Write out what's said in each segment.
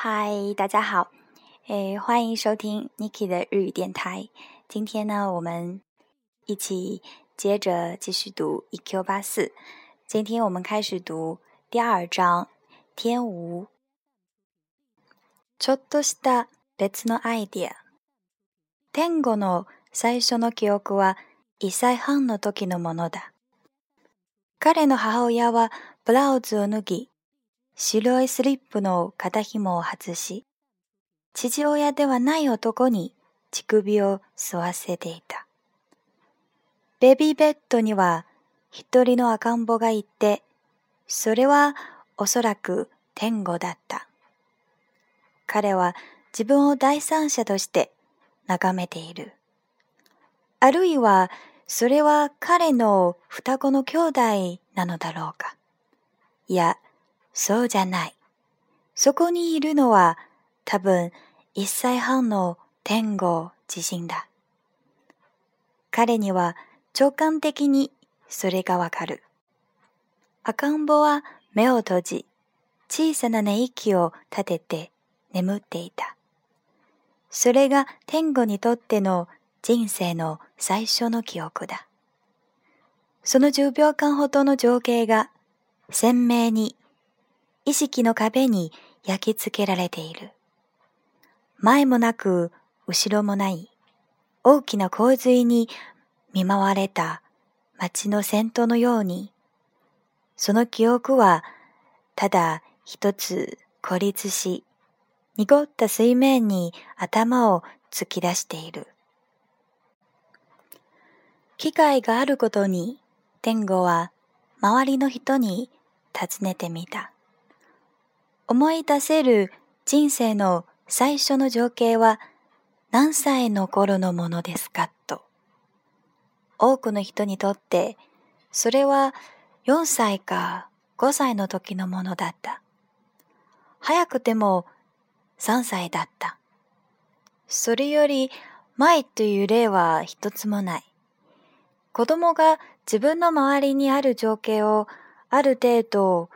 嗨，大家好，诶，欢迎收听 Niki 的日语电台。今天呢，我们一起接着继续读 EQ 八四。今天我们开始读第二章天无。ちょっとした別のアイデア。天語の最初の記憶は1歳半の時のものだ。彼の母親はブラウズを脱ぎ、 白いスリップの肩紐を外し、父親ではない男に乳首を吸わせていた。ベビーベッドには一人の赤ん坊がいて、それはおそらく天狗だった。彼は自分を第三者として眺めている。あるいは、それは彼の双子の兄弟なのだろうか。いや、そうじゃない。そこにいるのは多分一歳半の天狗自身だ。彼には直感的にそれがわかる。赤ん坊は目を閉じ、小さな寝息を立てて眠っていた。それが天狗にとっての人生の最初の記憶だ。その10秒間ほどの情景が鮮明に意識の壁に焼き付けられている。前もなく後ろもない大きな洪水に見舞われた街の先頭のように、その記憶はただ一つ孤立し、濁った水面に頭を突き出している。機会があることに、天狗は周りの人に尋ねてみた。思い出せる人生の最初の情景は何歳の頃のものですかと。多くの人にとってそれは4歳か5歳の時のものだった。早くても3歳だった。それより前という例は一つもない。子供が自分の周りにある情景をある程度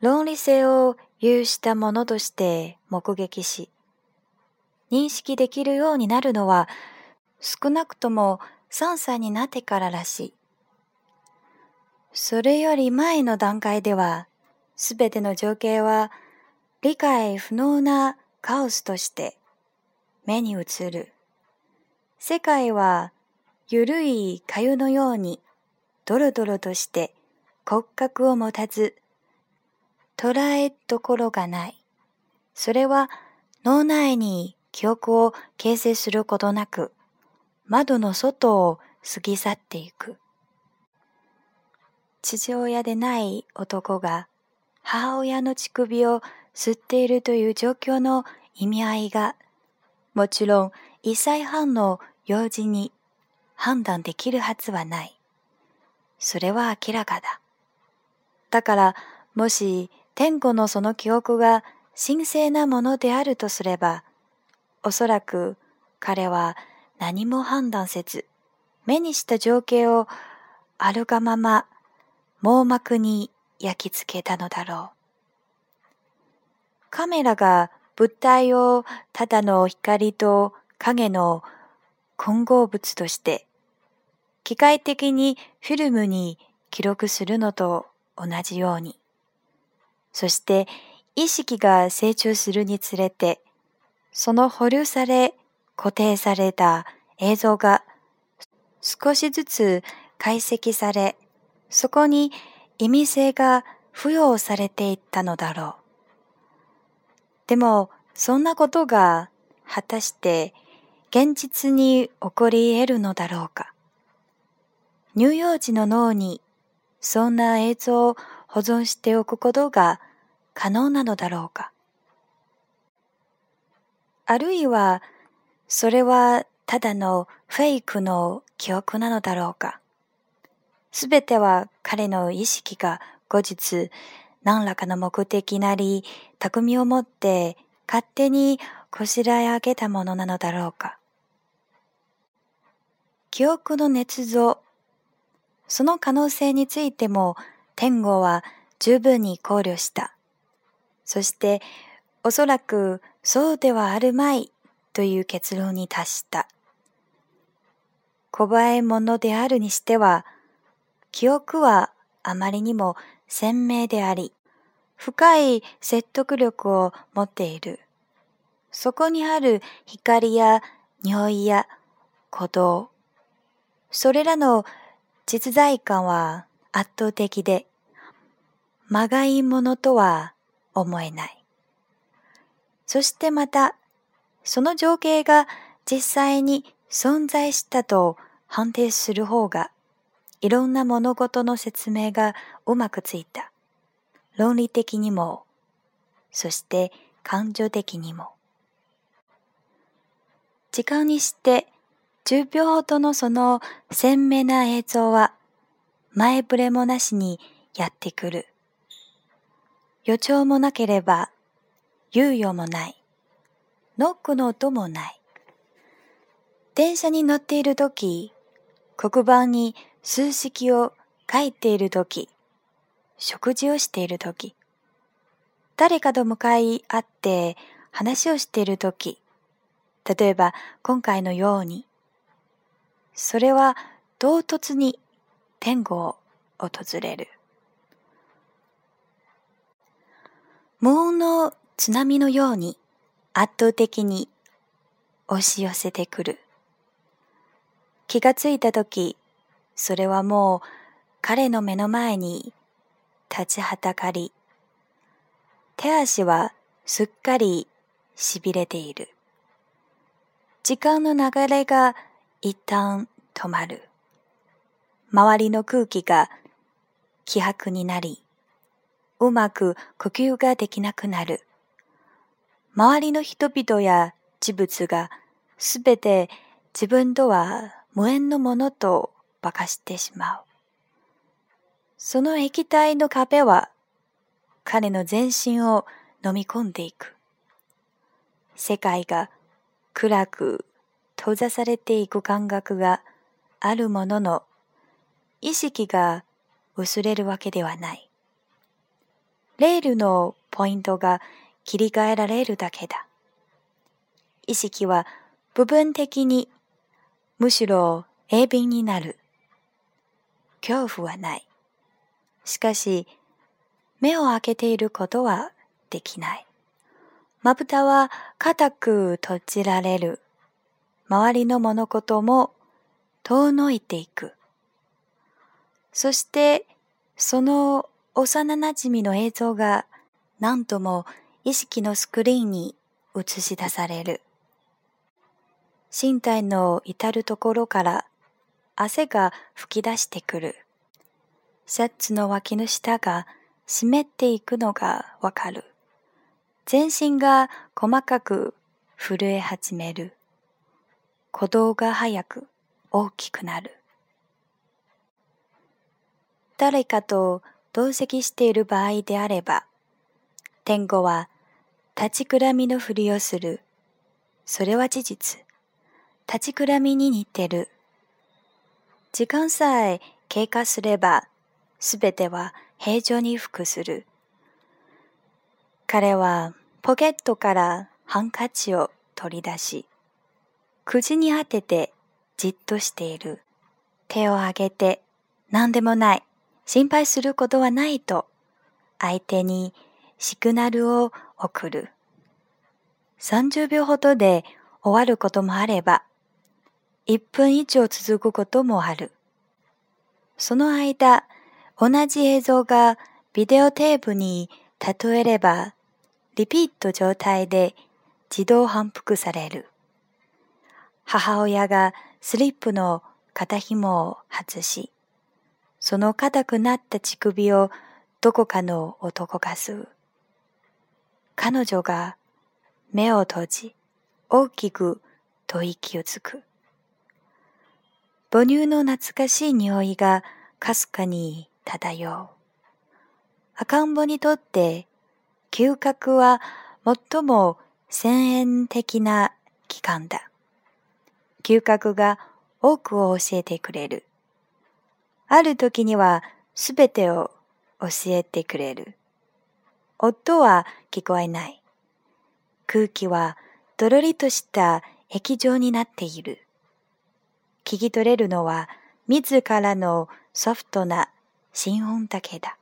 論理性を有したものとして目撃し、認識できるようになるのは少なくとも3歳になってかららしい。それより前の段階では、すべての情景は理解不能なカオスとして目に映る。世界はゆるい粥のようにドロドロとして骨格を持たず捉えどころがない。それは脳内に記憶を形成することなく、窓の外を過ぎ去っていく。父親でない男が母親の乳首を吸っているという状況の意味合いが、もちろん1歳半の幼児に判断できるはずはない。それは明らかだ。だから、もし天子のその記憶が神聖なものであるとすれば、おそらく彼は何も判断せず、目にした情景をあるがまま網膜に焼き付けたのだろう。カメラが物体をただの光と影の混合物として機械的にフィルムに記録するのと同じようにそして意識が成長するにつれて、その保留され固定された映像が少しずつ解析され、そこに意味性が付与されていったのだろう。でも、そんなことが果たして現実に起こり得るのだろうか。乳幼児の脳にそんな映像を保存しておくことが可能なのだろうか。あるいは、それはただのフェイクの記憶なのだろうか。すべては彼の意識が後日何らかの目的なり巧みを持って勝手にこしらえ上げたものなのだろうか。記憶の捏造その可能性についても天狗は十分に考慮した。そしておそらくそうではあるまいという結論に達した。小映え者であるにしては、記憶はあまりにも鮮明であり、深い説得力を持っている。そこにある光や匂いや鼓動、それらの実在感は圧倒的で、まがいものとは思えない。そしてまた、その情景が実際に存在したと判定する方が、いろんな物事の説明がうまくついた。論理的にも、そして感情的にも。時間にして10秒ほどのその鮮明な映像は前触れもなしにやってくる。予兆もなければ猶予もない。ノックの音もない。電車に乗っているとき、黒板に数式を書いているとき、食事をしているとき、誰かと向かい合って話をしているとき、例えば今回のように、それは唐突に天狗を訪れる。無音の津波のように圧倒的に押し寄せてくる。気がついたとき、それはもう彼の目の前に立ちはたかり、手足はすっかり痺れている。時間の流れが一旦止まる。周りの空気が希薄になり、うまく呼吸ができなくなる。周りの人々や事物がすべて自分とは無縁のものと化かしてしまう。その液体の壁は彼の全身を飲み込んでいく。世界が暗く閉ざされていく感覚があるものの、意識が薄れるわけではない。レールのポイントが切り替えられるだけだ。意識は部分的にむしろ鋭敏になる。恐怖はない。しかし、目を開けていることはできない。まぶたは固く閉じられる。周りの物事も遠のいていく。そして、その幼馴染の映像が何とも意識のスクリーンに映し出される。身体の至るところから汗が吹き出してくる。シャツの脇の下が湿っていくのがわかる。全身が細かく震え始める。鼓動が早く大きくなる。誰かと同席している場合であれば、天狗は立ちくらみのふりをする。それは事実。立ちくらみに似てる。時間さえ経過すれば、すべては平常に服する。彼はポケットからハンカチを取り出し、口に当ててじっとしている。手を上げて、何でもない、心配することはないと、相手にシグナルを送る。30秒ほどで終わることもあれば、1分以上続くこともある。その間、同じ映像がビデオテープに例えれば、リピート状態で自動反復される。母親がスリップの肩紐を外し、その硬くなった乳首をどこかの男が吸う。彼女が目を閉じ、大きく吐息をつく。母乳の懐かしい匂いがかすかに漂う。赤ん坊にとって嗅覚は最も先縁的な期間だ。嗅覚が多くを教えてくれる。ある時にはすべてを教えてくれる。音は聞こえない。空気はどろりとした液状になっている。聞き取れるのは自らのソフトな心音だけだ。